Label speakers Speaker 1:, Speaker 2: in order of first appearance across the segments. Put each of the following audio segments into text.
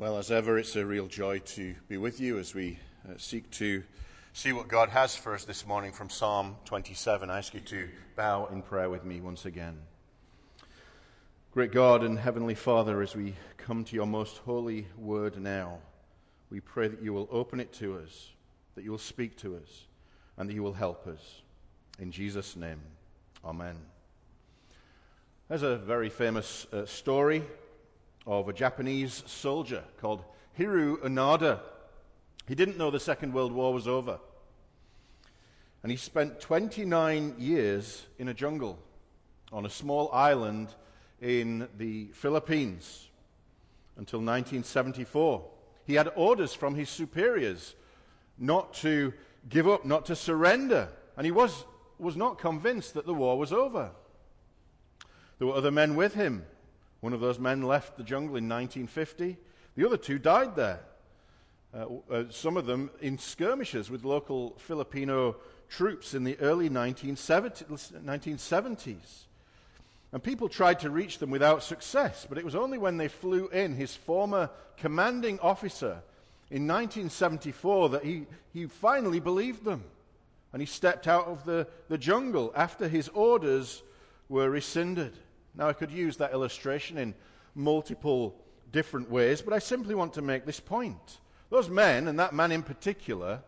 Speaker 1: Well, as ever, it's a real joy to be with you as we uh, seek to see what God has for us this morning from Psalm 27. I ask you to bow in prayer with me once again. Great God and Heavenly Father, as we come to your most holy word now, we pray that you will open it to us, that you will speak to us, and that you will help us. In Jesus' name, Amen. There's a very famous uh, story of a Japanese soldier called Hiroo Onoda. He didn't know the Second World War was over. And he spent 29 years in a jungle on a small island in the Philippines until 1974. He had orders from his superiors not to give up, not to surrender. And he was, was not convinced that the war was over. There were other men with him one of those men left the jungle in 1950. The other two died there. Uh, uh, some of them in skirmishes with local Filipino troops in the early 1970s. And people tried to reach them without success, but it was only when they flew in his former commanding officer in 1974 that he, he finally believed them. And he stepped out of the, the jungle after his orders were rescinded. Now, I could use that illustration in multiple different ways, but I simply want to make this point. Those men, and that man in particular,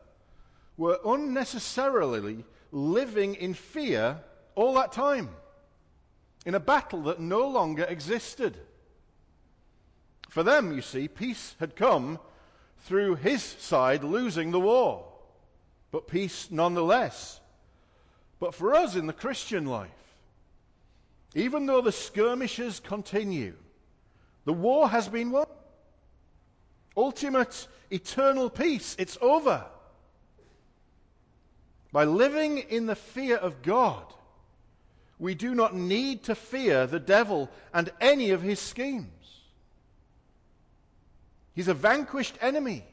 Speaker 1: were unnecessarily living in fear all that time in a battle that no longer existed. For them, you see, peace had come through his side losing the war, but peace nonetheless. But for us in the Christian life, even though the skirmishes continue, the war has been won. Ultimate eternal peace, it's over. By living in the fear of God, we do not need to fear the devil and any of his schemes. He's a vanquished enemy.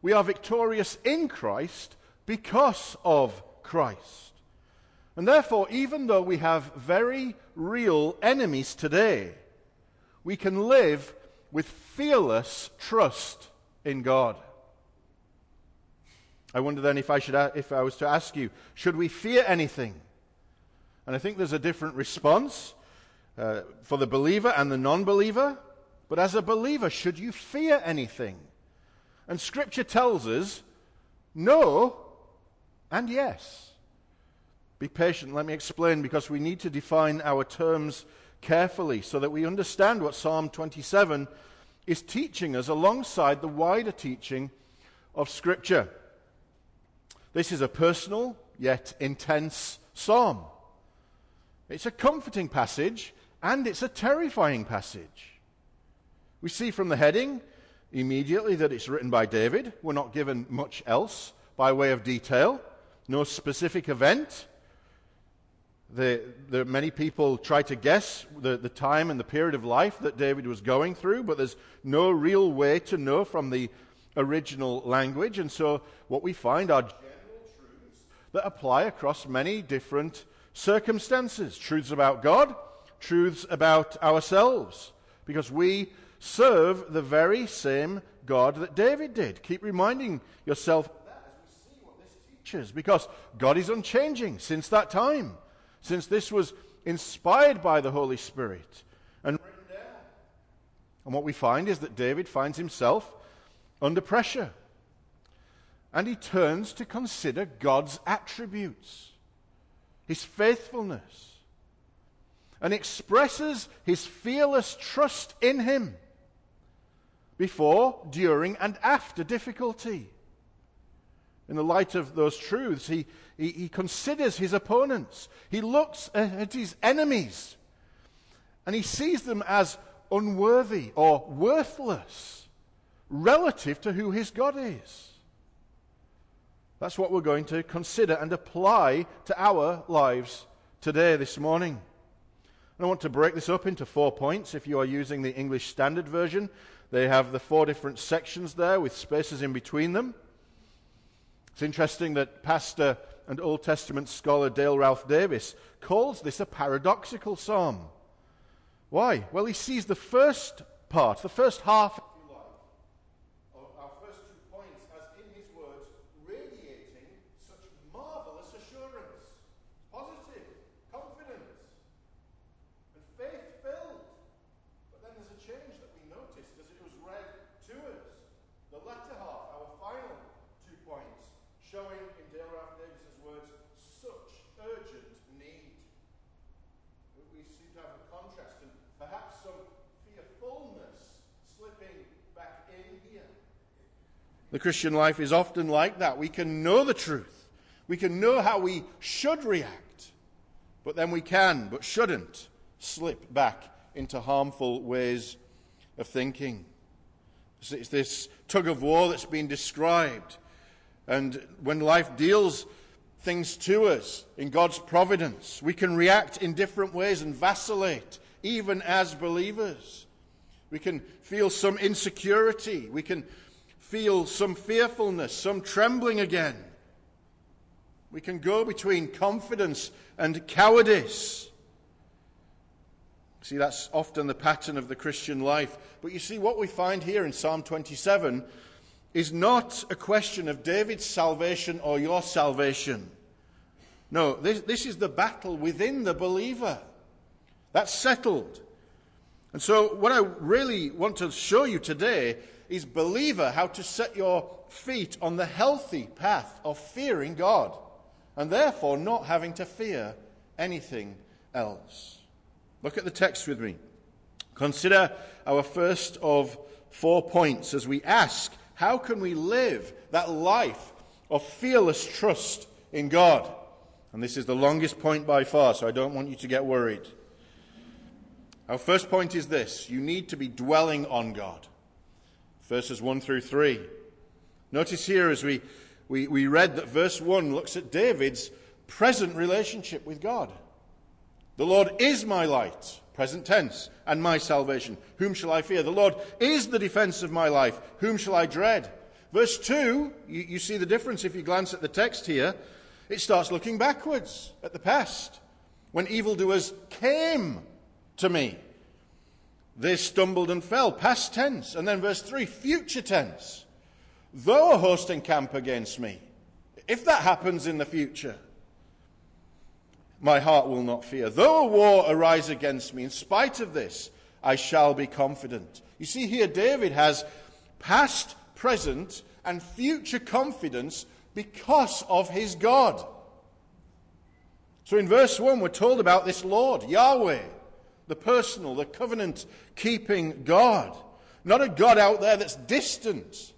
Speaker 1: We are victorious in Christ because of Christ. And therefore, even though we have very real enemies today, we can live with fearless trust in God. I wonder then if I, should, if I was to ask you, should we fear anything? And I think there's a different response uh, for the believer and the non believer. But as a believer, should you fear anything? And Scripture tells us no and yes. Be patient, let me explain, because we need to define our terms carefully so that we understand what Psalm 27 is teaching us alongside the wider teaching of Scripture. This is a personal yet intense psalm. It's a comforting passage and it's a terrifying passage. We see from the heading immediately that it's written by David. We're not given much else by way of detail, no specific event. The, the, many people try to guess the, the time and the period of life that David was going through, but there's no real way to know from the original language. And so what we find are general truths that apply across many different circumstances truths about God, truths about ourselves, because we serve the very same God that David did. Keep reminding yourself that as we see what this teaches, because God is unchanging since that time since this was inspired by the Holy Spirit and written down. And what we find is that David finds himself under pressure. And he turns to consider God's attributes, his faithfulness, and expresses his fearless trust in him before, during, and after difficulty. In the light of those truths, he, he, he considers his opponents. He looks at his enemies and he sees them as unworthy or worthless relative to who his God is. That's what we're going to consider and apply to our lives today, this morning. And I want to break this up into four points. If you are using the English Standard Version, they have the four different sections there with spaces in between them. It's interesting that Pastor and Old Testament scholar Dale Ralph Davis calls this a paradoxical psalm. Why? Well, he sees the first part, the first half, The Christian life is often like that. We can know the truth, we can know how we should react, but then we can, but shouldn't, slip back into harmful ways of thinking. It's this tug of war that's been described. And when life deals things to us in God's providence, we can react in different ways and vacillate, even as believers. We can feel some insecurity. We can feel some fearfulness, some trembling again. We can go between confidence and cowardice. See, that's often the pattern of the Christian life. But you see, what we find here in Psalm 27 is not a question of David's salvation or your salvation. No, this, this is the battle within the believer. That's settled. And so, what I really want to show you today is, believer, how to set your feet on the healthy path of fearing God and therefore not having to fear anything else. Look at the text with me. Consider our first of four points as we ask how can we live that life of fearless trust in God? And this is the longest point by far, so I don't want you to get worried. Our first point is this you need to be dwelling on God. Verses 1 through 3. Notice here as we, we, we read that verse 1 looks at David's present relationship with God. The Lord is my light, present tense, and my salvation. Whom shall I fear? The Lord is the defense of my life. Whom shall I dread? Verse 2, you, you see the difference if you glance at the text here. It starts looking backwards at the past when evildoers came to me. They stumbled and fell, past tense. And then verse 3, future tense. Though a host encamp against me, if that happens in the future, my heart will not fear. Though a war arise against me, in spite of this, I shall be confident. You see, here David has past, present, and future confidence because of his God. So in verse 1, we're told about this Lord, Yahweh, the personal, the covenant keeping God. Not a God out there that's distant.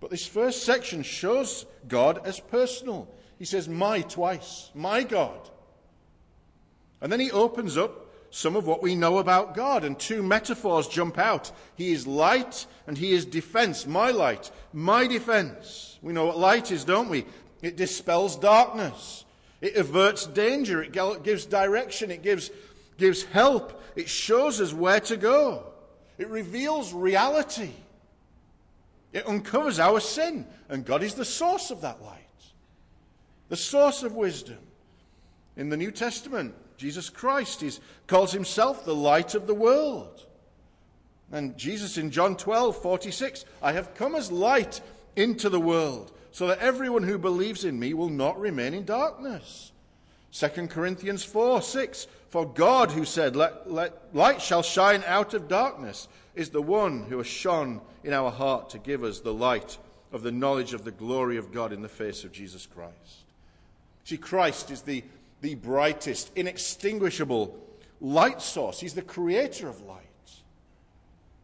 Speaker 1: But this first section shows God as personal. He says, My twice, my God. And then he opens up some of what we know about God, and two metaphors jump out. He is light and he is defense. My light, my defense. We know what light is, don't we? It dispels darkness, it averts danger, it gives direction, it gives gives help, it shows us where to go, it reveals reality, it uncovers our sin, and God is the source of that light, the source of wisdom. In the New Testament, Jesus Christ is, calls himself the light of the world. And Jesus in John 12, 46, I have come as light into the world, so that everyone who believes in me will not remain in darkness. 2 Corinthians 4 6 For God, who said, let, let, Light shall shine out of darkness, is the one who has shone in our heart to give us the light of the knowledge of the glory of God in the face of Jesus Christ. See, Christ is the, the brightest, inextinguishable light source. He's the creator of light.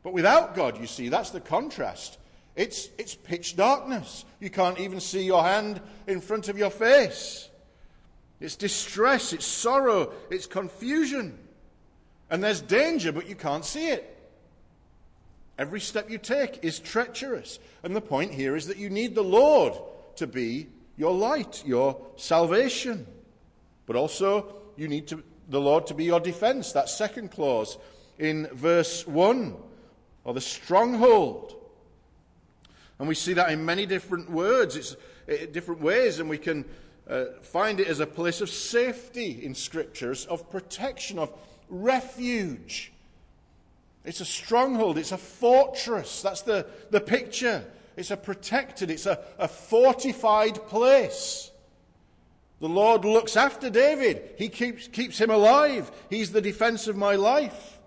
Speaker 1: But without God, you see, that's the contrast. It's, it's pitch darkness. You can't even see your hand in front of your face. It's distress, it's sorrow, it's confusion. And there's danger, but you can't see it. Every step you take is treacherous. And the point here is that you need the Lord to be your light, your salvation. But also, you need to, the Lord to be your defense. That second clause in verse 1, or the stronghold. And we see that in many different words, it's uh, different ways, and we can uh, find it as a place of safety in scriptures, of protection, of refuge. It's a stronghold, it's a fortress. That's the, the picture. It's a protected, it's a, a fortified place. The Lord looks after David. He keeps, keeps him alive. He's the defense of my life.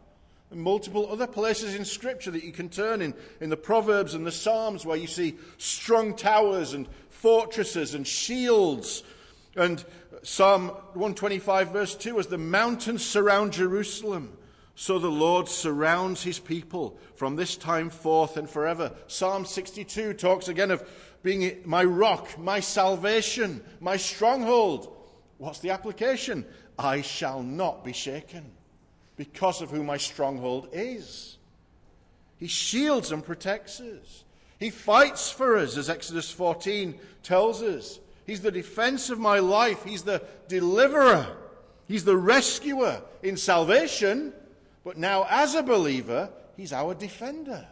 Speaker 1: And multiple other places in Scripture that you can turn in, in the Proverbs and the Psalms, where you see strong towers and fortresses and shields and Psalm 125, verse 2, as the mountains surround Jerusalem, So the Lord surrounds his people from this time forth and forever. Psalm 62 talks again of being my rock, my salvation, my stronghold. What's the application? I shall not be shaken because of who my stronghold is. He shields and protects us. He fights for us, as Exodus 14 tells us. He's the defense of my life. He's the deliverer. He's the rescuer in salvation. But now, as a believer, he's our defender.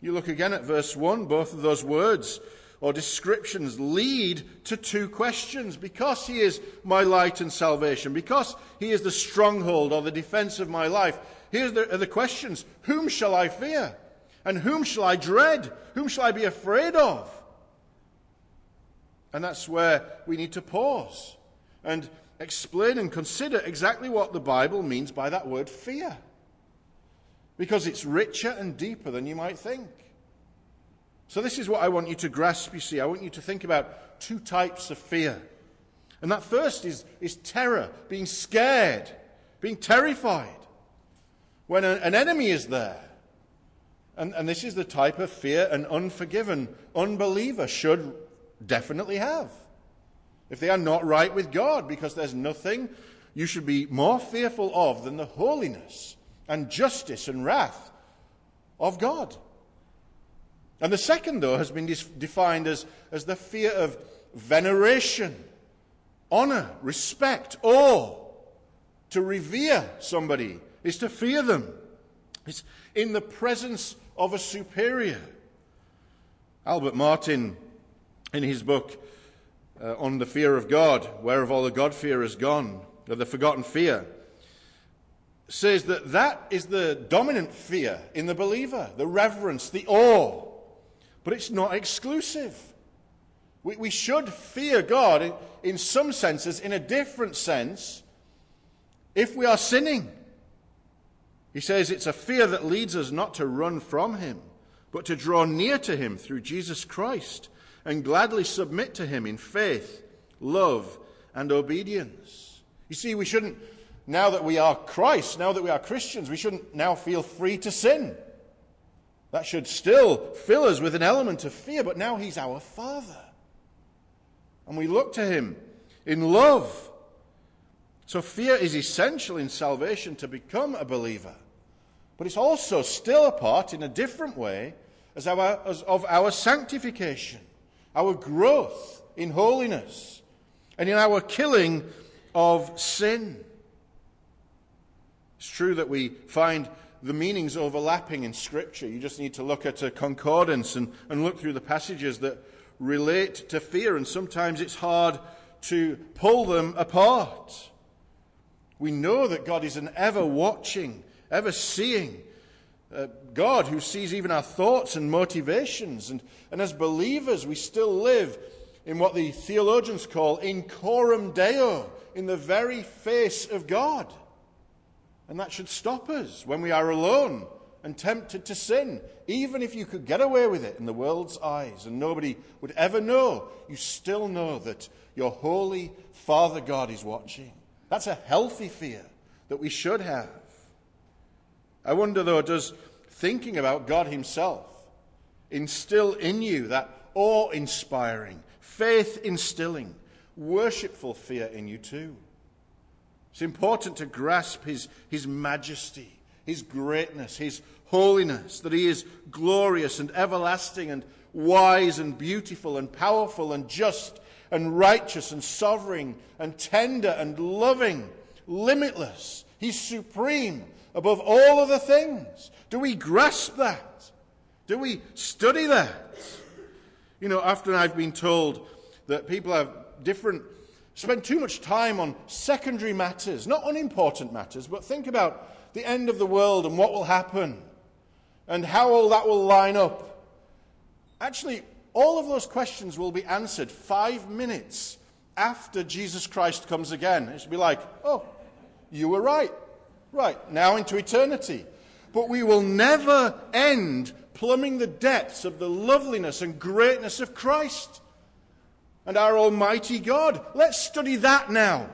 Speaker 1: You look again at verse 1, both of those words or descriptions lead to two questions. Because he is my light and salvation, because he is the stronghold or the defense of my life, here are the questions Whom shall I fear? And whom shall I dread? Whom shall I be afraid of? And that's where we need to pause and explain and consider exactly what the Bible means by that word fear. Because it's richer and deeper than you might think. So, this is what I want you to grasp, you see. I want you to think about two types of fear. And that first is, is terror, being scared, being terrified when an enemy is there. And, and this is the type of fear an unforgiven unbeliever should definitely have if they are not right with God, because there's nothing you should be more fearful of than the holiness and justice and wrath of God. And the second, though, has been defined as, as the fear of veneration, honor, respect, awe. To revere somebody is to fear them. It's in the presence of a superior. Albert Martin, in his book, uh, on the fear of God, whereof all the God fear is gone, or the forgotten fear, says that that is the dominant fear in the believer, the reverence, the awe. But it's not exclusive. We, we should fear God in, in some senses, in a different sense, if we are sinning. He says it's a fear that leads us not to run from Him, but to draw near to Him through Jesus Christ and gladly submit to him in faith, love, and obedience. You see, we shouldn't, now that we are Christ, now that we are Christians, we shouldn't now feel free to sin. That should still fill us with an element of fear, but now he's our Father. And we look to him in love. So fear is essential in salvation to become a believer. But it's also still a part in a different way as, our, as of our sanctification our growth in holiness, and in our killing of sin. It's true that we find the meanings overlapping in Scripture. You just need to look at a concordance and, and look through the passages that relate to fear, and sometimes it's hard to pull them apart. We know that God is an ever watching, ever seeing, uh, God who sees even our thoughts and motivations. And, and as believers, we still live in what the theologians call in coram deo, in the very face of God. And that should stop us when we are alone and tempted to sin. Even if you could get away with it in the world's eyes and nobody would ever know, you still know that your holy Father God is watching. That's a healthy fear that we should have. I wonder, though, does thinking about God Himself instill in you that awe inspiring, faith instilling, worshipful fear in you too? It's important to grasp His, his majesty, His greatness, His holiness, that He is glorious and everlasting and wise and beautiful and powerful and just and righteous and sovereign and tender and loving, limitless. He's supreme above all other things? Do we grasp that? Do we study that? You know, often I've been told that people have different, spend too much time on secondary matters, not unimportant matters, but think about the end of the world and what will happen and how all that will line up. Actually, all of those questions will be answered five minutes after Jesus Christ comes again. It should be like, oh, you were right. Right, now into eternity. But we will never end plumbing the depths of the loveliness and greatness of Christ and our Almighty God. Let's study that now.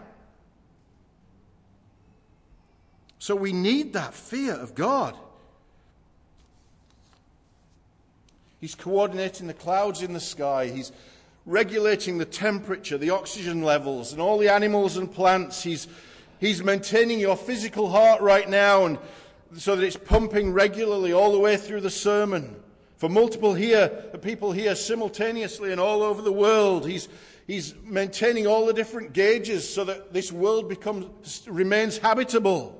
Speaker 1: So we need that fear of God. He's coordinating the clouds in the sky. He's regulating the temperature, the oxygen levels, and all the animals and plants. He's, he's maintaining your physical heart right now and so that it's pumping regularly all the way through the sermon. For multiple here, people here simultaneously and all over the world, he's, he's maintaining all the different gauges so that this world becomes, remains habitable.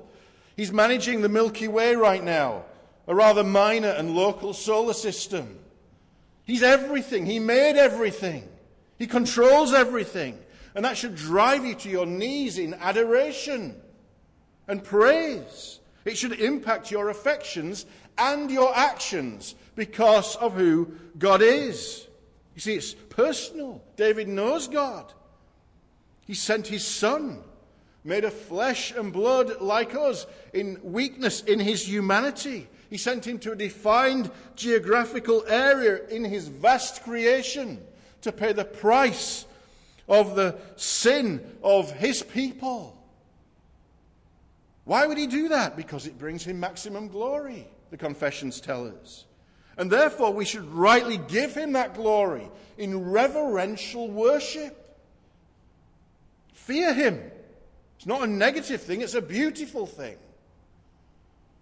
Speaker 1: He's managing the Milky Way right now, a rather minor and local solar system. He's everything. He made everything. He controls everything. And that should drive you to your knees in adoration and praise. It should impact your affections and your actions because of who God is. You see, it's personal. David knows God. He sent his son, made of flesh and blood like us, in weakness in his humanity. He sent him to a defined geographical area in his vast creation to pay the price of the sin of his people. Why would he do that? Because it brings him maximum glory, the confessions tell us. And therefore, we should rightly give him that glory in reverential worship. Fear him. It's not a negative thing, it's a beautiful thing.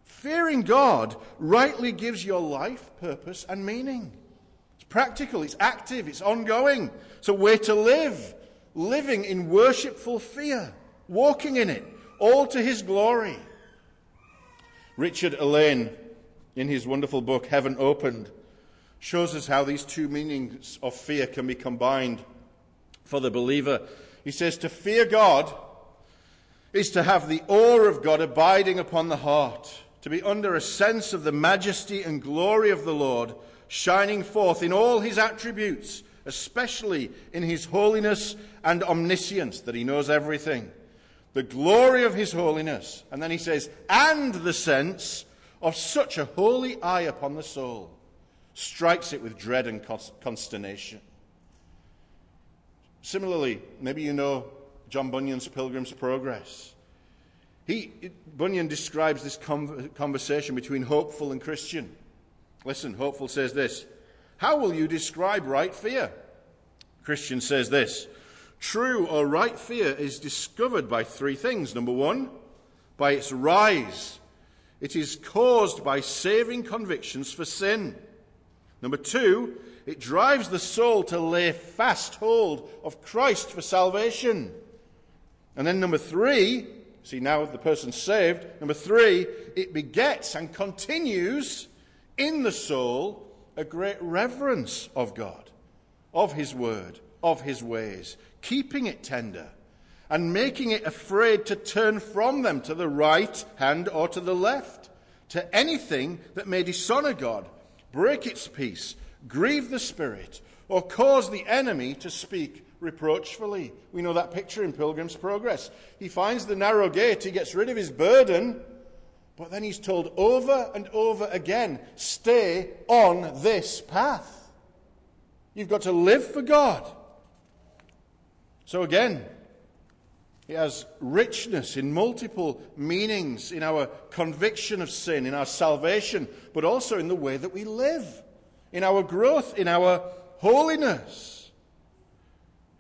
Speaker 1: Fearing God rightly gives your life purpose and meaning. It's practical, it's active, it's ongoing. It's a way to live, living in worshipful fear, walking in it, all to His glory. Richard Alleine, in his wonderful book, Heaven Opened, shows us how these two meanings of fear can be combined for the believer. He says, To fear God is to have the awe of God abiding upon the heart to be under a sense of the majesty and glory of the Lord shining forth in all his attributes, especially in his holiness and omniscience, that he knows everything. The glory of his holiness. And then he says, and the sense of such a holy eye upon the soul strikes it with dread and consternation. Similarly, maybe you know John Bunyan's Pilgrim's Progress. He, Bunyan describes this conversation between hopeful and Christian. Listen, hopeful says this How will you describe right fear? Christian says this True or right fear is discovered by three things. Number one, by its rise, it is caused by saving convictions for sin. Number two, it drives the soul to lay fast hold of Christ for salvation. And then number three, See, now the person's saved. Number three, it begets and continues in the soul a great reverence of God, of His word, of His ways, keeping it tender and making it afraid to turn from them to the right hand or to the left, to anything that may dishonor God, break its peace, grieve the Spirit, or cause the enemy to speak reproachfully. We know that picture in Pilgrim's Progress. He finds the narrow gate, he gets rid of his burden, but then he's told over and over again stay on this path. You've got to live for God. So again, it has richness in multiple meanings in our conviction of sin, in our salvation, but also in the way that we live, in our growth, in our holiness.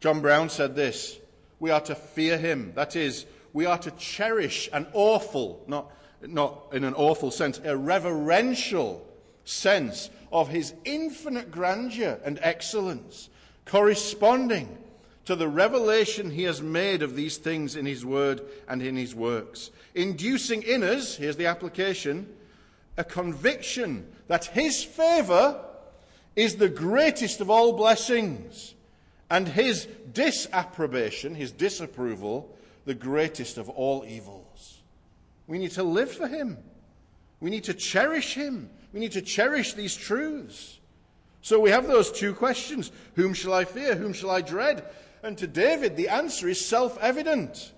Speaker 1: John Brown said this We are to fear him. That is, we are to cherish an awful, not, not in an awful sense, a reverential sense of his infinite grandeur and excellence, corresponding to the revelation he has made of these things in his word and in his works, inducing in us, here's the application, a conviction that his favor is the greatest of all blessings and his disapprobation, his disapproval, the greatest of all evils. We need to live for him. We need to cherish him. We need to cherish these truths. So we have those two questions Whom shall I fear? Whom shall I dread? And to David, the answer is self evident.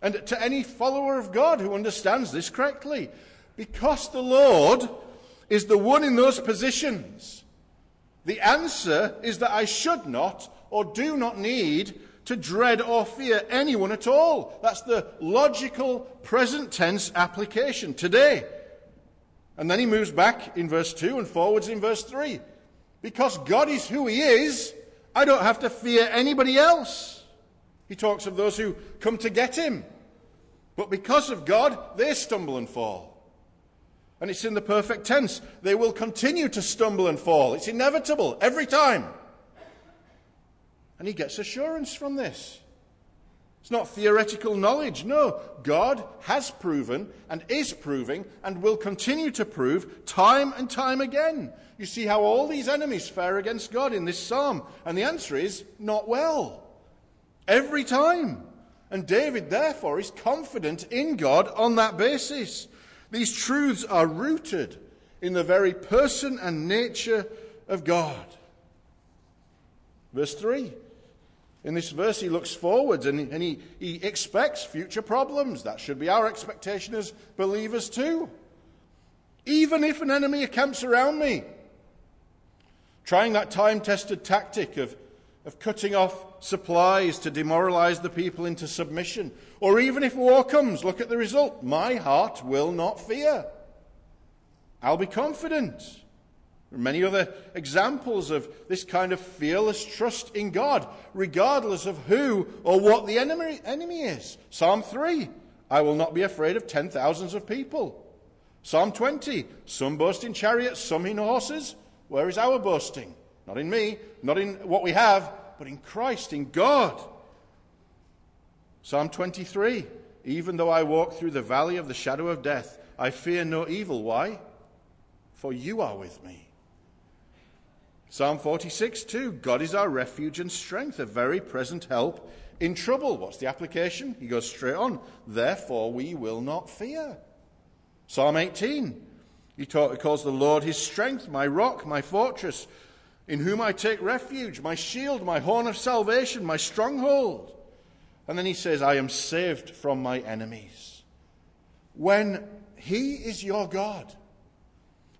Speaker 1: And to any follower of God who understands this correctly, because the Lord is the one in those positions, the answer is that I should not or do not need to dread or fear anyone at all. That's the logical present tense application today. And then he moves back in verse 2 and forwards in verse 3. Because God is who he is, I don't have to fear anybody else. He talks of those who come to get him. But because of God, they stumble and fall. And it's in the perfect tense. They will continue to stumble and fall. It's inevitable every time. And he gets assurance from this. It's not theoretical knowledge. No, God has proven and is proving and will continue to prove time and time again. You see how all these enemies fare against God in this psalm. And the answer is not well. Every time. And David, therefore, is confident in God on that basis. These truths are rooted in the very person and nature of God. Verse 3 in this verse, he looks forwards and, and he, he expects future problems. That should be our expectation as believers, too. Even if an enemy camps around me, trying that time tested tactic of, of cutting off supplies to demoralize the people into submission, or even if war comes, look at the result. My heart will not fear. I'll be confident. Many other examples of this kind of fearless trust in God, regardless of who or what the enemy, enemy is. Psalm 3 I will not be afraid of ten thousands of people. Psalm 20 Some boast in chariots, some in horses. Where is our boasting? Not in me, not in what we have, but in Christ, in God. Psalm 23 Even though I walk through the valley of the shadow of death, I fear no evil. Why? For you are with me. Psalm 46 2 God is our refuge and strength, a very present help in trouble. What's the application? He goes straight on. Therefore, we will not fear. Psalm 18 he, he calls the Lord his strength, my rock, my fortress, in whom I take refuge, my shield, my horn of salvation, my stronghold. And then he says, I am saved from my enemies. When he is your God,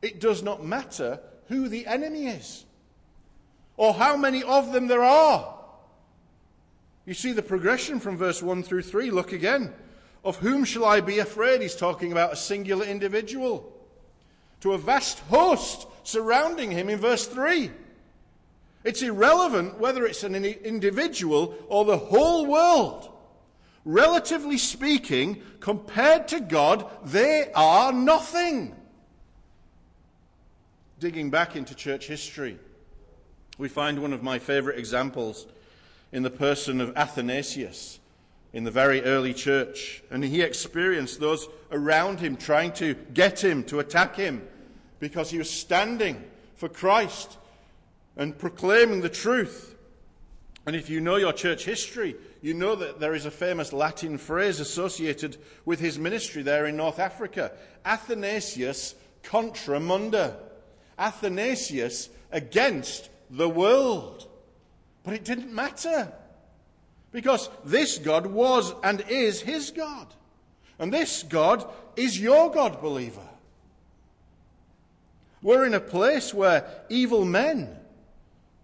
Speaker 1: it does not matter who the enemy is or how many of them there are. You see the progression from verse 1 through 3. Look again. Of whom shall I be afraid? He's talking about a singular individual. To a vast host surrounding him in verse 3. It's irrelevant whether it's an individual or the whole world. Relatively speaking, compared to God, they are nothing. Digging back into church history, we find one of my favorite examples in the person of Athanasius in the very early church. And he experienced those around him trying to get him, to attack him, because he was standing for Christ and proclaiming the truth. And if you know your church history, you know that there is a famous Latin phrase associated with his ministry there in North Africa Athanasius contra mundum. Athanasius against the world. But it didn't matter. Because this God was and is his God. And this God is your God, believer. We're in a place where evil men,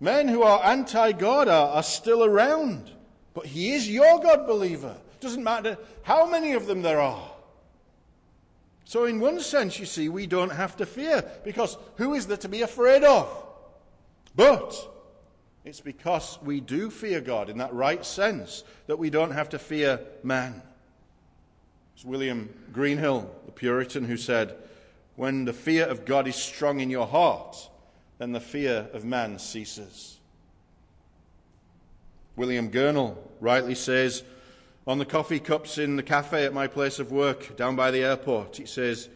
Speaker 1: men who are anti God, are, are still around. But he is your God, believer. Doesn't matter how many of them there are. So, in one sense, you see, we don't have to fear, because who is there to be afraid of? But it's because we do fear God in that right sense that we don't have to fear man. It's William Greenhill, the Puritan, who said, When the fear of God is strong in your heart, then the fear of man ceases. William Gurnall rightly says, on the coffee cups in the cafe at my place of work down by the airport, he says,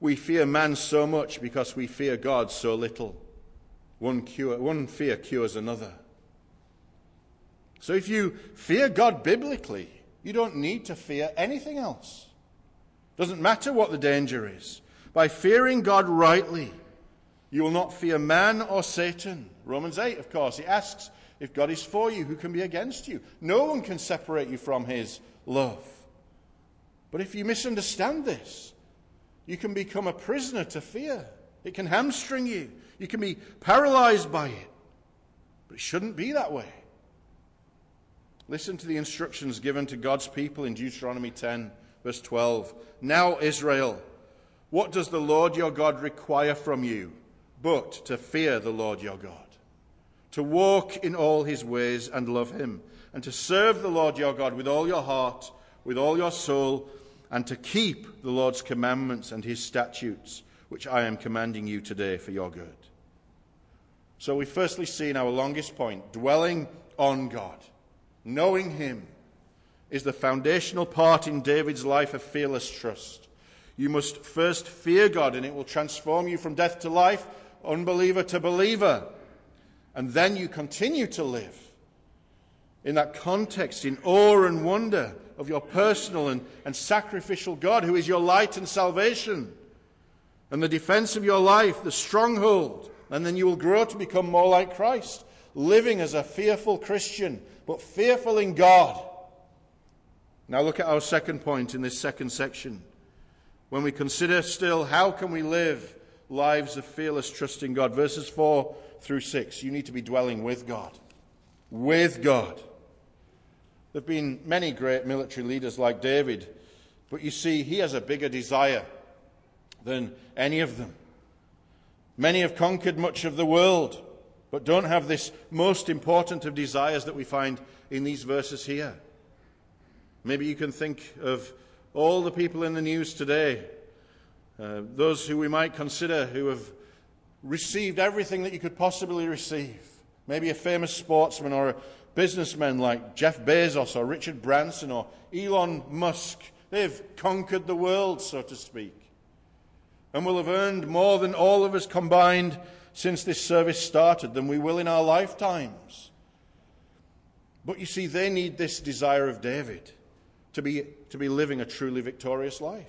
Speaker 1: We fear man so much because we fear God so little. One, cure, one fear cures another. So if you fear God biblically, you don't need to fear anything else. Doesn't matter what the danger is. By fearing God rightly, you will not fear man or Satan. Romans 8, of course, he asks, if God is for you, who can be against you? No one can separate you from his love. But if you misunderstand this, you can become a prisoner to fear. It can hamstring you. You can be paralyzed by it. But it shouldn't be that way. Listen to the instructions given to God's people in Deuteronomy 10, verse 12. Now, Israel, what does the Lord your God require from you but to fear the Lord your God, to walk in all his ways and love him, and to serve the Lord your God with all your heart, with all your soul, and to keep the Lord's commandments and his statutes, which I am commanding you today for your good? So we firstly see in our longest point dwelling on God. Knowing Him is the foundational part in David's life of fearless trust. You must first fear God, and it will transform you from death to life, unbeliever to believer. And then you continue to live in that context, in awe and wonder of your personal and, and sacrificial God, who is your light and salvation, and the defense of your life, the stronghold. And then you will grow to become more like Christ, living as a fearful Christian, but fearful in God. Now look at our second point in this second section. When we consider still how can we live lives of fearless trust in God, verses 4 through 6, you need to be dwelling with God. With God. There have been many great military leaders like David, but you see, he has a bigger desire than any of them. Many have conquered much of the world but don't have this most important of desires that we find in these verses here. Maybe you can think of all the people in the news today, uh, those who we might consider who have received everything that you could possibly receive. Maybe a famous sportsman or a businessman like Jeff Bezos or Richard Branson or Elon Musk. They've conquered the world, so to speak, and will have earned more than all of us combined since this service started than we will in our lifetimes. But you see, they need this desire of David to be, to be living a truly victorious life.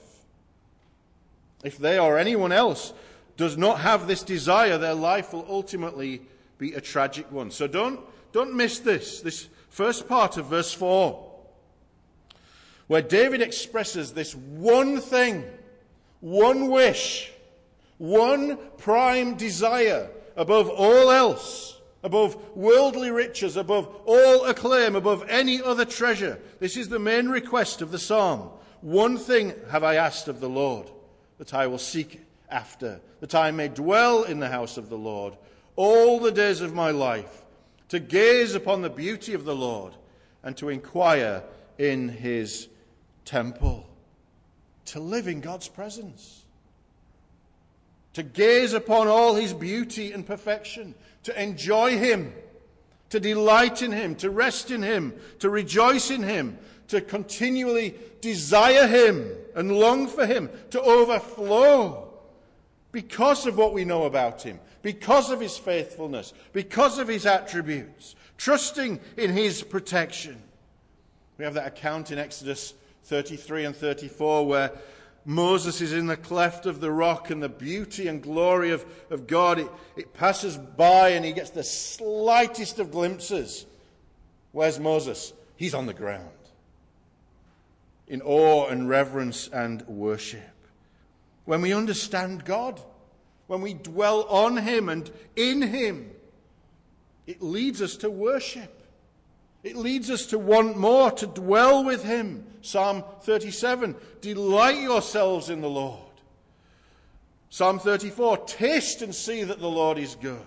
Speaker 1: If they or anyone else does not have this desire, their life will ultimately be a tragic one. So don't, don't miss this, this first part of verse 4, where David expresses this one thing, one wish one prime desire above all else, above worldly riches, above all acclaim, above any other treasure. This is the main request of the psalm. One thing have I asked of the Lord, that I will seek after, that I may dwell in the house of the Lord all the days of my life, to gaze upon the beauty of the Lord and to inquire in his temple, to live in God's presence. To gaze upon all his beauty and perfection, to enjoy him, to delight in him, to rest in him, to rejoice in him, to continually desire him and long for him, to overflow because of what we know about him, because of his faithfulness, because of his attributes, trusting in his protection. We have that account in Exodus 33 and 34 where Moses is in the cleft of the rock, and the beauty and glory of, of God, it, it passes by, and he gets the slightest of glimpses. Where's Moses? He's on the ground in awe and reverence and worship. When we understand God, when we dwell on Him and in Him, it leads us to worship. It leads us to want more, to dwell with Him. Psalm 37 Delight yourselves in the Lord. Psalm 34 Taste and see that the Lord is good.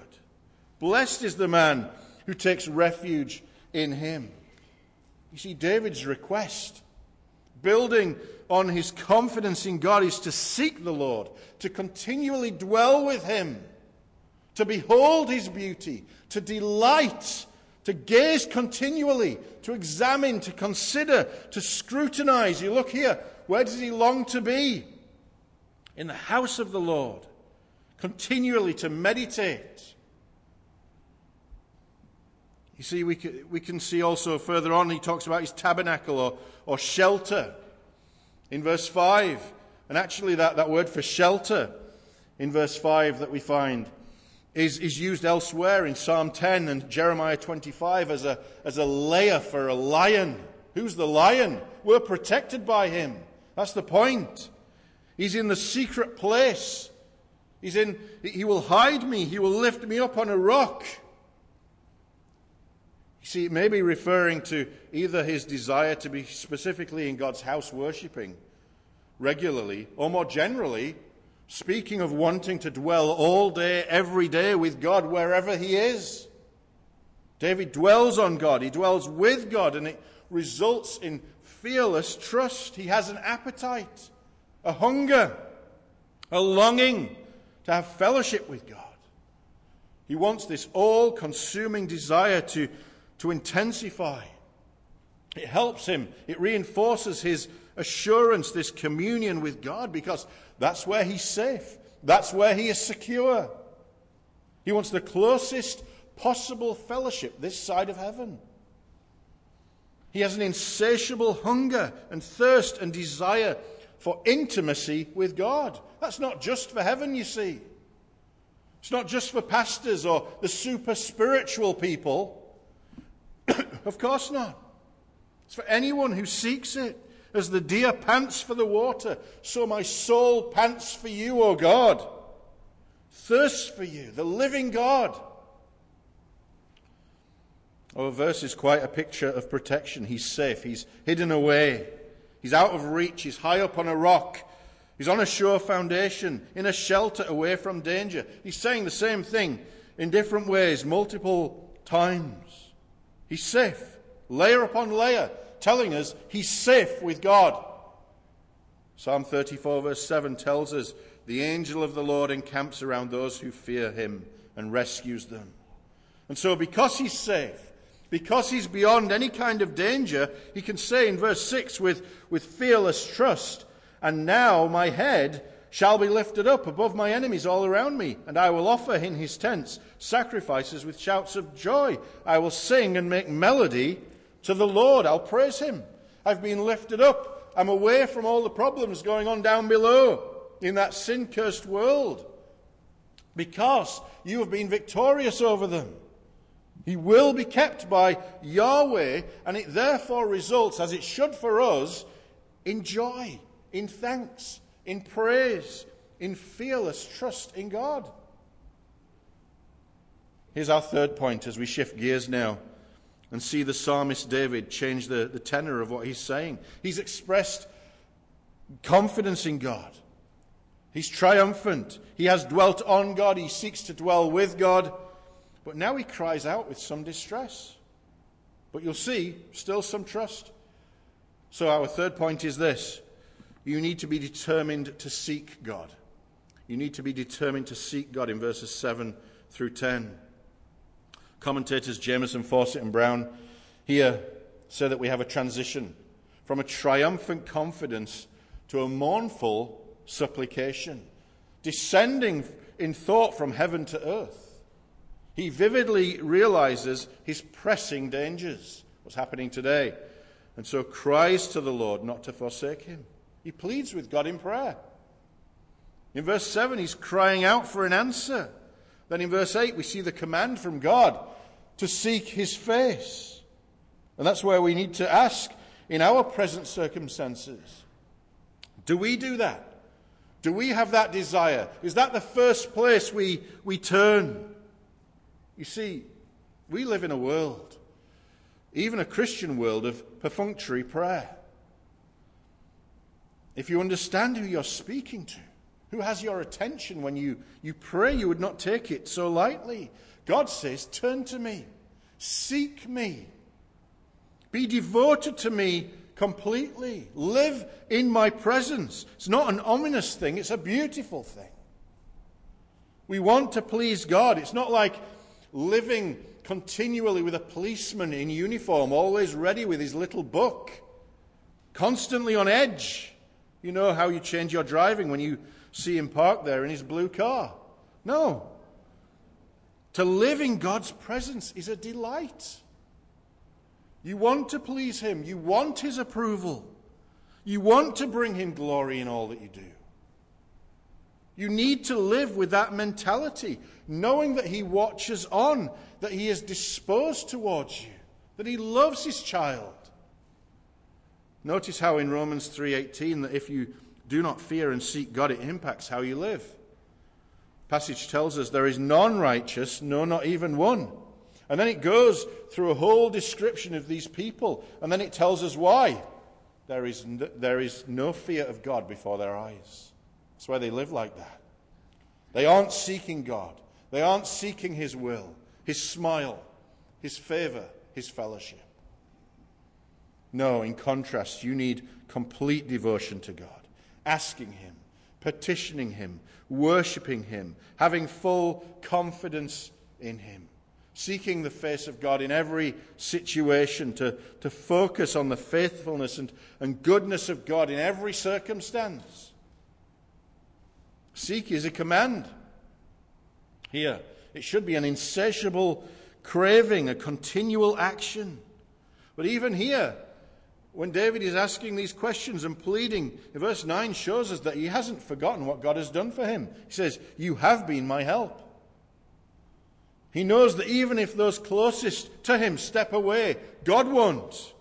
Speaker 1: Blessed is the man who takes refuge in Him. You see, David's request, building on his confidence in God, is to seek the Lord, to continually dwell with Him, to behold His beauty, to delight to gaze continually, to examine, to consider, to scrutinize. You look here, where does he long to be? In the house of the Lord, continually to meditate. You see, we can, we can see also further on, he talks about his tabernacle or, or shelter in verse 5. And actually, that, that word for shelter in verse 5 that we find is, is used elsewhere in Psalm 10 and Jeremiah 25 as a, as a lair for a lion. Who's the lion? We're protected by him. That's the point. He's in the secret place. He's in, he will hide me. He will lift me up on a rock. You see, it may be referring to either his desire to be specifically in God's house worshipping regularly, or more generally, speaking of wanting to dwell all day, every day with God wherever he is. David dwells on God, he dwells with God, and it results in fearless trust. He has an appetite, a hunger, a longing to have fellowship with God. He wants this all consuming desire to, to intensify. It helps him, it reinforces his assurance, this communion with God, because that's where he's safe, that's where he is secure. He wants the closest possible fellowship this side of heaven. He has an insatiable hunger and thirst and desire for intimacy with God. That's not just for heaven, you see. It's not just for pastors or the super spiritual people. of course not. It's for anyone who seeks it. As the deer pants for the water, so my soul pants for you, O God. Thirsts for you, the living God. Our verse is quite a picture of protection. He's safe. He's hidden away. He's out of reach. He's high up on a rock. He's on a sure foundation, in a shelter away from danger. He's saying the same thing in different ways, multiple times. He's safe, layer upon layer, telling us he's safe with God. Psalm 34, verse 7 tells us the angel of the Lord encamps around those who fear him and rescues them. And so, because he's safe, because he's beyond any kind of danger, he can say in verse 6 with, with fearless trust, And now my head shall be lifted up above my enemies all around me, and I will offer in his tents sacrifices with shouts of joy. I will sing and make melody to the Lord. I'll praise him. I've been lifted up. I'm away from all the problems going on down below in that sin cursed world because you have been victorious over them. He will be kept by Yahweh, and it therefore results, as it should for us, in joy, in thanks, in praise, in fearless trust in God. Here's our third point as we shift gears now and see the psalmist David change the, the tenor of what he's saying. He's expressed confidence in God. He's triumphant. He has dwelt on God. He seeks to dwell with God. But now he cries out with some distress. But you'll see, still some trust. So, our third point is this you need to be determined to seek God. You need to be determined to seek God in verses 7 through 10. Commentators Jamieson, Fausset, and Brown here say that we have a transition from a triumphant confidence to a mournful supplication, descending in thought from heaven to earth. He vividly realizes his pressing dangers, what's happening today, and so cries to the Lord not to forsake him. He pleads with God in prayer. In verse 7, he's crying out for an answer. Then in verse 8, we see the command from God to seek his face. And that's where we need to ask in our present circumstances do we do that? Do we have that desire? Is that the first place we, we turn? You see, we live in a world, even a Christian world, of perfunctory prayer. If you understand who you're speaking to, who has your attention when you, you pray, you would not take it so lightly. God says, Turn to me, seek me, be devoted to me completely, live in my presence. It's not an ominous thing, it's a beautiful thing. We want to please God. It's not like living continually with a policeman in uniform, always ready with his little book, constantly on edge. You know how you change your driving when you see him parked there in his blue car. No. To live in God's presence is a delight. You want to please him, you want his approval, you want to bring him glory in all that you do. You need to live with that mentality, knowing that He watches on, that He is disposed towards you, that He loves His child. Notice how in Romans 3:18 that if you do not fear and seek God, it impacts how you live. Passage tells us there is none righteous, no, not even one. And then it goes through a whole description of these people, and then it tells us why. There is, no, there is no fear of God before their eyes. That's why they live like that. They aren't seeking God, they aren't seeking His will, His smile, His favor, His fellowship. No, in contrast, you need complete devotion to God, asking Him, petitioning Him, worshipping Him, having full confidence in Him seeking the face of God in every situation, to, to focus on the faithfulness and, and goodness of God in every circumstance. Seek is a command. Here, it should be an insatiable craving, a continual action. But even here, when David is asking these questions and pleading, verse 9 shows us that he hasn't forgotten what God has done for him. He says, You have been my help. He knows that even if those closest to him step away, God won't.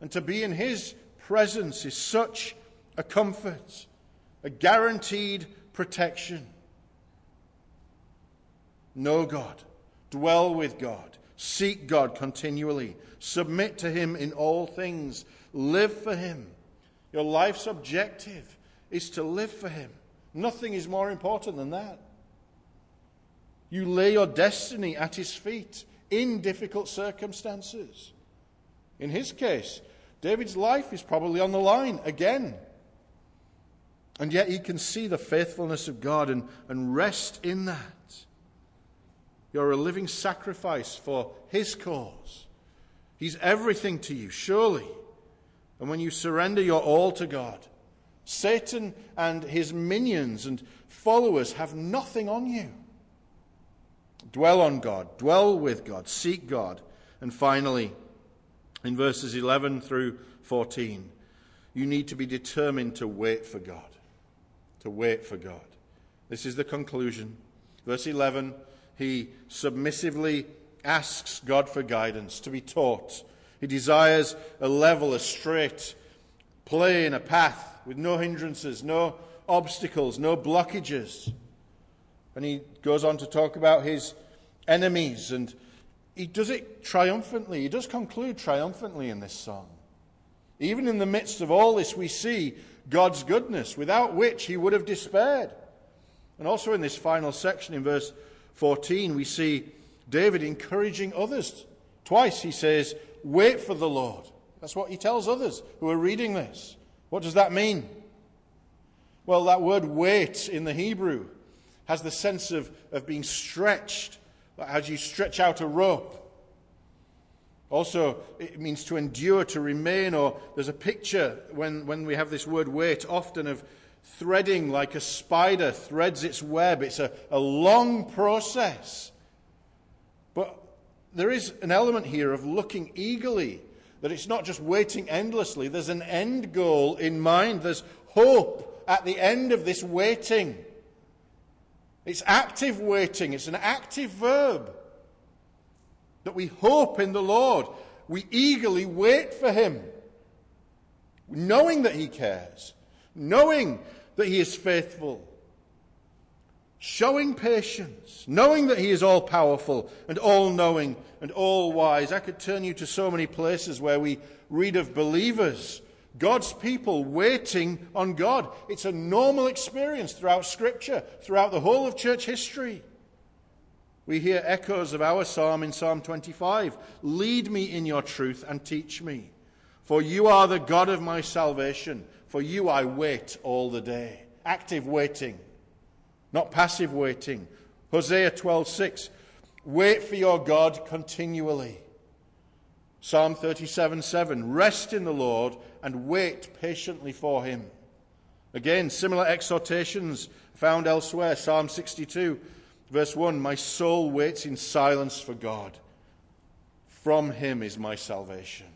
Speaker 1: And to be in his presence is such a comfort, a guaranteed protection. Know God, dwell with God, seek God continually, submit to him in all things, live for him. Your life's objective is to live for him. Nothing is more important than that. You lay your destiny at his feet in difficult circumstances. In his case, David's life is probably on the line again. And yet he can see the faithfulness of God and, and rest in that. You're a living sacrifice for his cause. He's everything to you, surely. And when you surrender your all to God, Satan and his minions and followers have nothing on you. Dwell on God, dwell with God, seek God. And finally, in verses 11 through 14, you need to be determined to wait for God. To wait for God. This is the conclusion. Verse 11, he submissively asks God for guidance, to be taught. He desires a level, a straight, plain, a path with no hindrances, no obstacles, no blockages. And he goes on to talk about his enemies, and he does it triumphantly. He does conclude triumphantly in this song. Even in the midst of all this, we see God's goodness, without which he would have despaired. And also in this final section, in verse 14, we see David encouraging others. Twice he says, Wait for the Lord. That's what he tells others who are reading this. What does that mean? Well, that word wait in the Hebrew has the sense of, of being stretched, as you stretch out a rope. Also, it means to endure, to remain, or there's a picture when, when we have this word wait often of threading like a spider threads its web. It's a, a long process. There is an element here of looking eagerly, that it's not just waiting endlessly, there's an end goal in mind, there's hope at the end of this waiting. It's active waiting, it's an active verb. That we hope in the Lord. We eagerly wait for Him, knowing that He cares, knowing that He is faithful, showing patience, knowing that He is all powerful and all knowing and all wise. I could turn you to so many places where we read of believers God's people waiting on God. It's a normal experience throughout Scripture, throughout the whole of church history. We hear echoes of our psalm in Psalm 25 Lead me in your truth and teach me. For you are the God of my salvation. For you I wait all the day. Active waiting, not passive waiting. Hosea 12:6 Wait for your God continually. Psalm 37 7 Rest in the Lord and wait patiently for him. Again, similar exhortations found elsewhere. Psalm 62, verse 1 My soul waits in silence for God. From him is my salvation.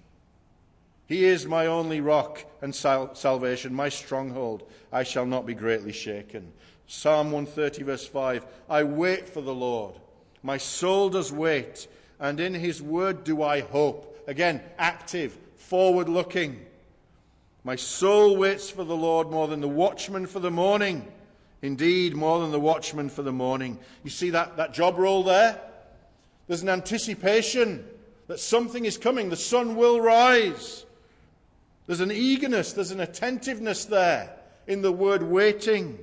Speaker 1: He is my only rock and sal- salvation, my stronghold. I shall not be greatly shaken. Psalm 130, verse 5 I wait for the Lord. My soul does wait, and in his word do I hope. Again, active, forward looking. My soul waits for the Lord more than the watchman for the morning. Indeed, more than the watchman for the morning. You see that, that job role there? There's an anticipation that something is coming. The sun will rise. There's an eagerness, there's an attentiveness there in the word waiting.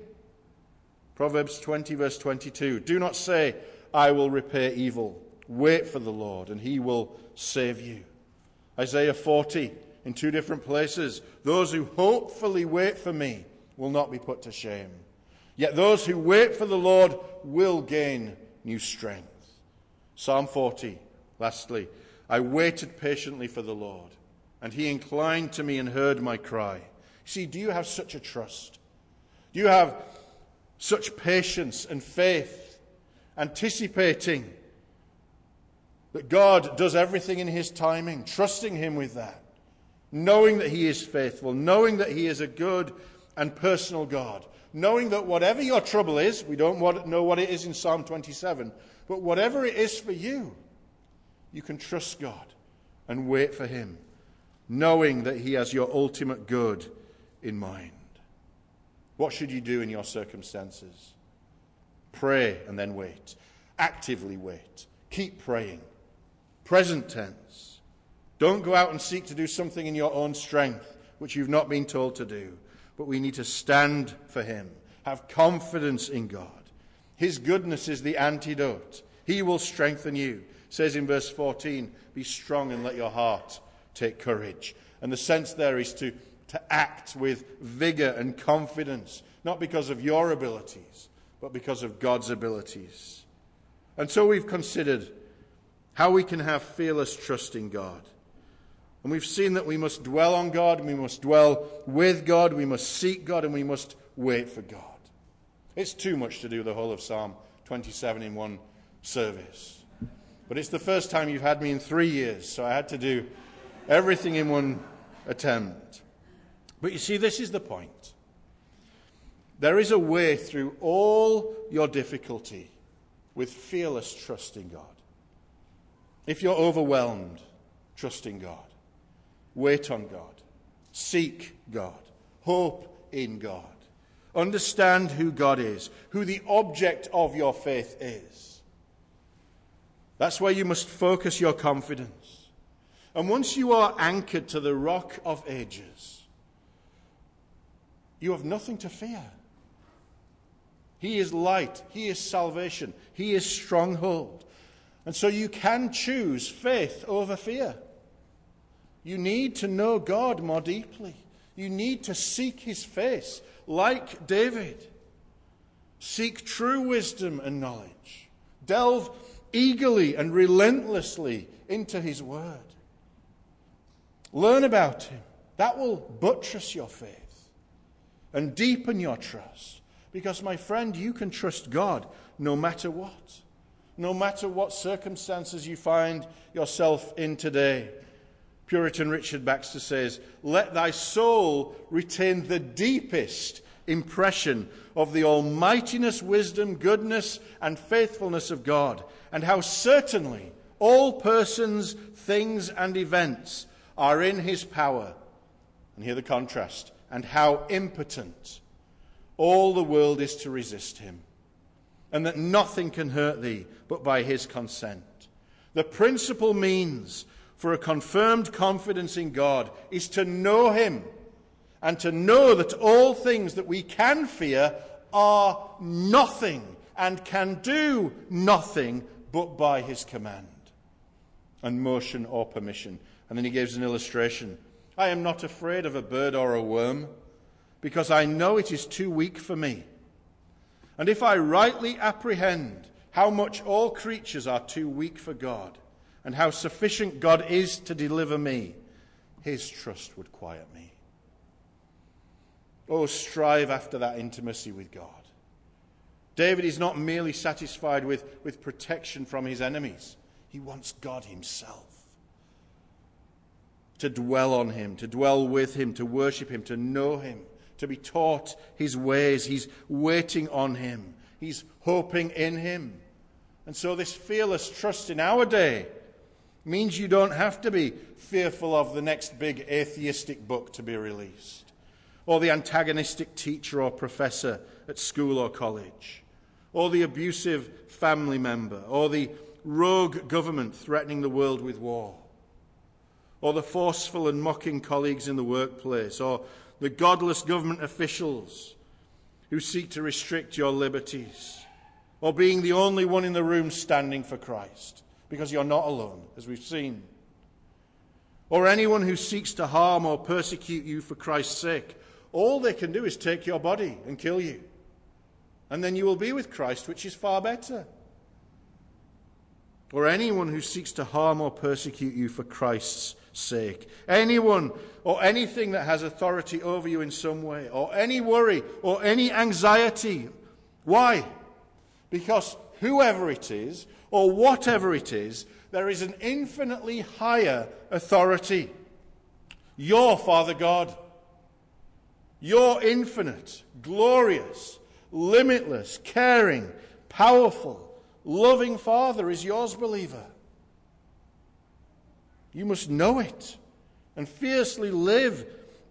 Speaker 1: Proverbs 20, verse 22. Do not say, I will repay evil. Wait for the Lord, and he will save you. Isaiah 40, in two different places. Those who hopefully wait for me will not be put to shame. Yet those who wait for the Lord will gain new strength. Psalm 40, lastly. I waited patiently for the Lord, and he inclined to me and heard my cry. See, do you have such a trust? Do you have such patience and faith, anticipating that God does everything in his timing, trusting him with that, knowing that he is faithful, knowing that he is a good and personal God, knowing that whatever your trouble is, we don't know what it is in Psalm 27, but whatever it is for you, you can trust God and wait for him, knowing that he has your ultimate good in mind. What should you do in your circumstances? Pray and then wait. Actively wait. Keep praying. Present tense. Don't go out and seek to do something in your own strength, which you've not been told to do. But we need to stand for Him. Have confidence in God. His goodness is the antidote. He will strengthen you. It says in verse 14, Be strong and let your heart take courage. And the sense there is to, to act with vigor and confidence, not because of your abilities, but because of God's abilities. And so we've considered how we can have fearless trust in God. And we've seen that we must dwell on God, we must dwell with God, we must seek God, and we must wait for God. It's too much to do the whole of Psalm 27 in one service. But it's the first time you've had me in three years, so I had to do everything in one attempt. But you see, this is the point. There is a way through all your difficulty with fearless trust in God. If you're overwhelmed, trust in God. Wait on God. Seek God. Hope in God. Understand who God is, who the object of your faith is. That's where you must focus your confidence. And once you are anchored to the rock of ages, you have nothing to fear. He is light, He is salvation, He is stronghold. And so you can choose faith over fear. You need to know God more deeply. You need to seek his face, like David. Seek true wisdom and knowledge. Delve eagerly and relentlessly into his word. Learn about him. That will buttress your faith and deepen your trust. Because, my friend, you can trust God no matter what no matter what circumstances you find yourself in today. Puritan Richard Baxter says, Let thy soul retain the deepest impression of the almightiness, wisdom, goodness, and faithfulness of God, and how certainly all persons, things, and events are in his power. And hear the contrast, and how impotent all the world is to resist him and that nothing can hurt thee but by his consent. The principal means for a confirmed confidence in God is to know him and to know that all things that we can fear are nothing and can do nothing but by his command and motion or permission. And then he gives an illustration. I am not afraid of a bird or a worm because I know it is too weak for me. And if I rightly apprehend how much all creatures are too weak for God, and how sufficient God is to deliver me, his trust would quiet me. Oh, strive after that intimacy with God. David is not merely satisfied with, with protection from his enemies, he wants God himself. To dwell on him, to dwell with him, to worship him, to know him to be taught his ways. He's waiting on him, he's hoping in him. And so, this fearless trust in our day means you don't have to be fearful of the next big atheistic book to be released, or the antagonistic teacher or professor at school or college, or the abusive family member, or the rogue government threatening the world with war, or the forceful and mocking colleagues in the workplace, or the godless government officials who seek to restrict your liberties, or being the only one in the room standing for Christ, because you're not alone, as we've seen, or anyone who seeks to harm or persecute you for Christ's sake, all they can do is take your body and kill you. And then you will be with Christ, which is far better or anyone who seeks to harm or persecute you for Christ's sake. Anyone or anything that has authority over you in some way, or any worry or any anxiety. Why? Because whoever it is, or whatever it is, there is an infinitely higher authority. Your Father God. Your infinite, glorious, limitless, caring, powerful, loving Father is yours, believer. You must know it and fiercely live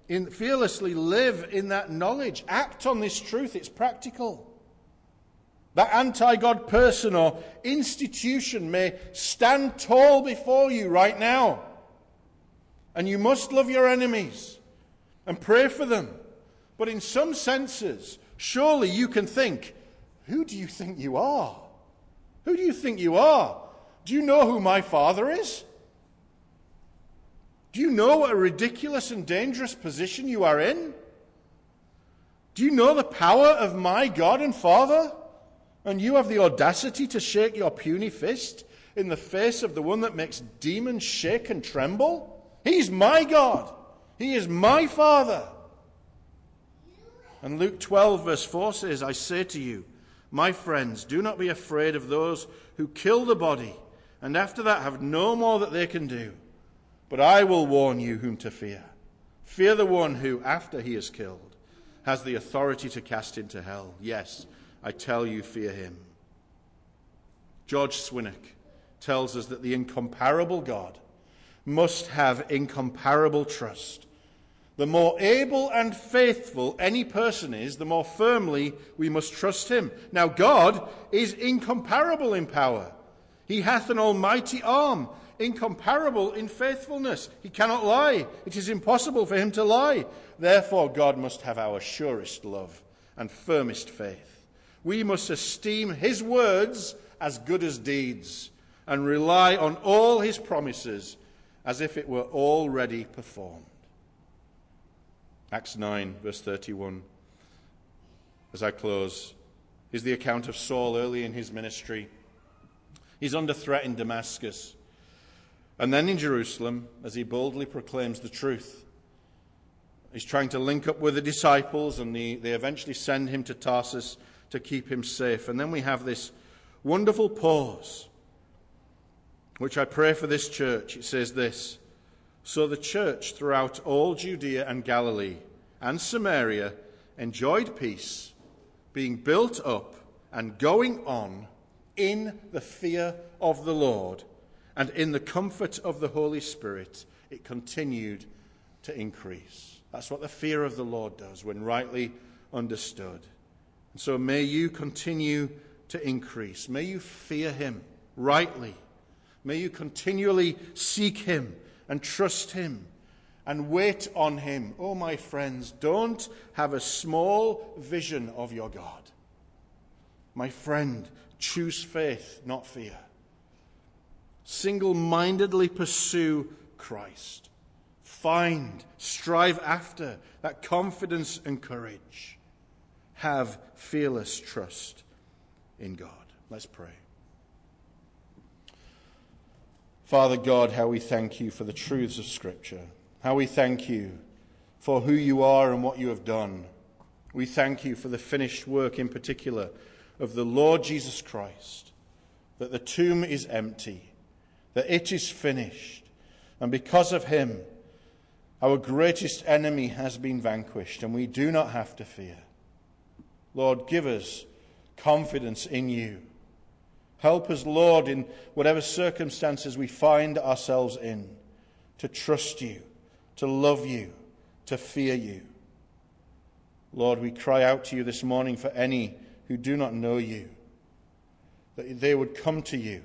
Speaker 1: in, fearlessly live in that knowledge. Act on this truth. It's practical. That anti God person or institution may stand tall before you right now. And you must love your enemies and pray for them. But in some senses, surely you can think, who do you think you are? Who do you think you are? Do you know who my father is? Do you know what a ridiculous and dangerous position you are in? Do you know the power of my God and Father? And you have the audacity to shake your puny fist in the face of the one that makes demons shake and tremble? He's my God. He is my Father. And Luke 12, verse 4 says, I say to you, my friends, do not be afraid of those who kill the body, and after that have no more that they can do. But I will warn you whom to fear. Fear the one who, after he is killed, has the authority to cast into hell. Yes, I tell you, fear him. George Swinnock tells us that the incomparable God must have incomparable trust the more able and faithful any person is, the more firmly we must trust him. Now, God is incomparable in power. He hath an almighty arm, incomparable in faithfulness. He cannot lie. It is impossible for him to lie. Therefore, God must have our surest love and firmest faith. We must esteem his words as good as deeds and rely on all his promises as if it were already performed. Acts 9, verse 31. As I close, is the account of Saul early in his ministry. He's under threat in Damascus. And then in Jerusalem, as he boldly proclaims the truth, he's trying to link up with the disciples, and they, they eventually send him to Tarsus to keep him safe. And then we have this wonderful pause, which I pray for this church. It says this so the church throughout all Judea and Galilee and Samaria enjoyed peace, being built up and going on in the fear of the Lord and in the comfort of the Holy Spirit. It continued to increase. That's what the fear of the Lord does when rightly understood. And so may you continue to increase. May you fear him rightly. May you continually seek him and trust Him and wait on Him. Oh, my friends, don't have a small vision of your God. My friend, choose faith, not fear. Single mindedly pursue Christ. Find, strive after that confidence and courage. Have fearless trust in God. Let's pray. Father God, how we thank you for the truths of Scripture. How we thank you for who you are and what you have done. We thank you for the finished work, in particular, of the Lord Jesus Christ, that the tomb is empty, that it is finished, and because of him, our greatest enemy has been vanquished, and we do not have to fear. Lord, give us confidence in you Help us, Lord, in whatever circumstances we find ourselves in, to trust you, to love you, to fear you. Lord, we cry out to you this morning for any who do not know you, that they would come to you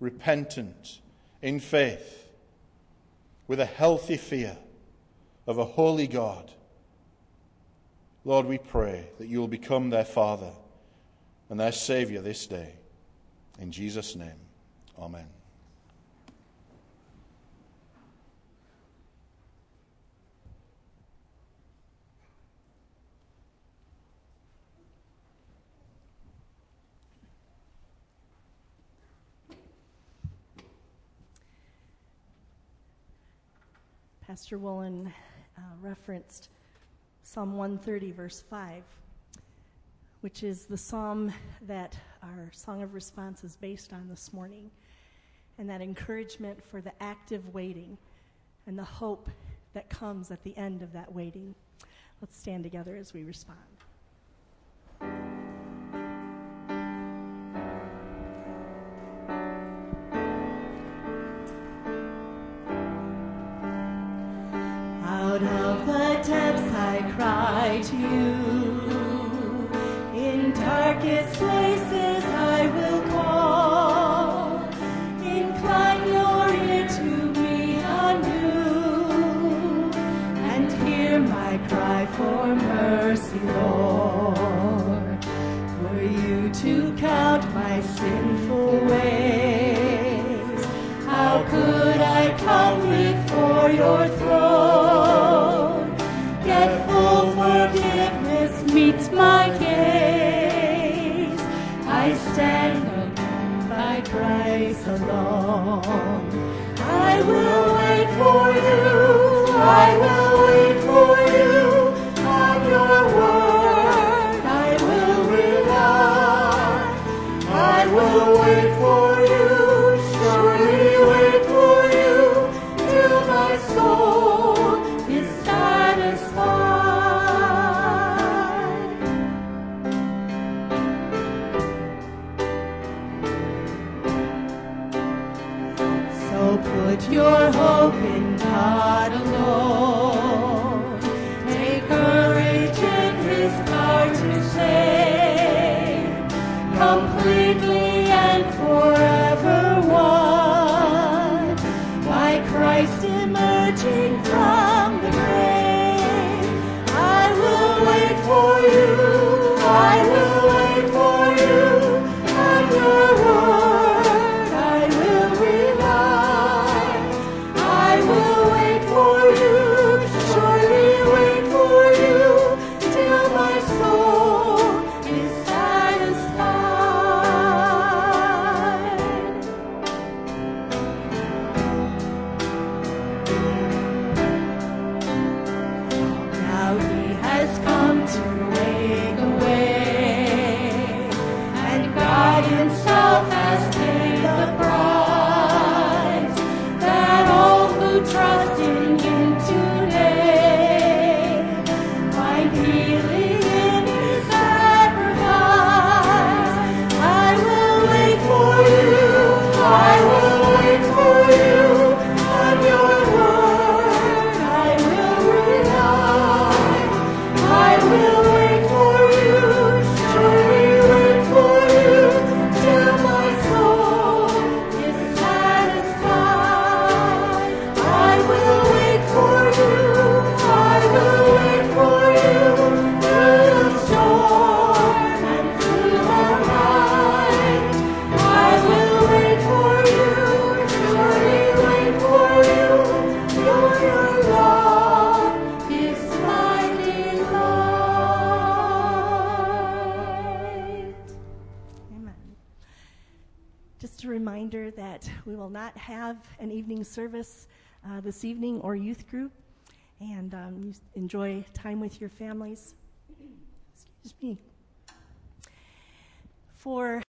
Speaker 1: repentant in faith, with a healthy fear of a holy God. Lord, we pray that you will become their Father and their Savior this day. In Jesus' name, Amen.
Speaker 2: Pastor Woolen uh, referenced Psalm 130, verse 5, which is the psalm that our song of response is based on this morning, and that encouragement for the active waiting and the hope that comes at the end of that waiting. Let's stand together as we respond.
Speaker 3: I
Speaker 2: with your families. Excuse me. For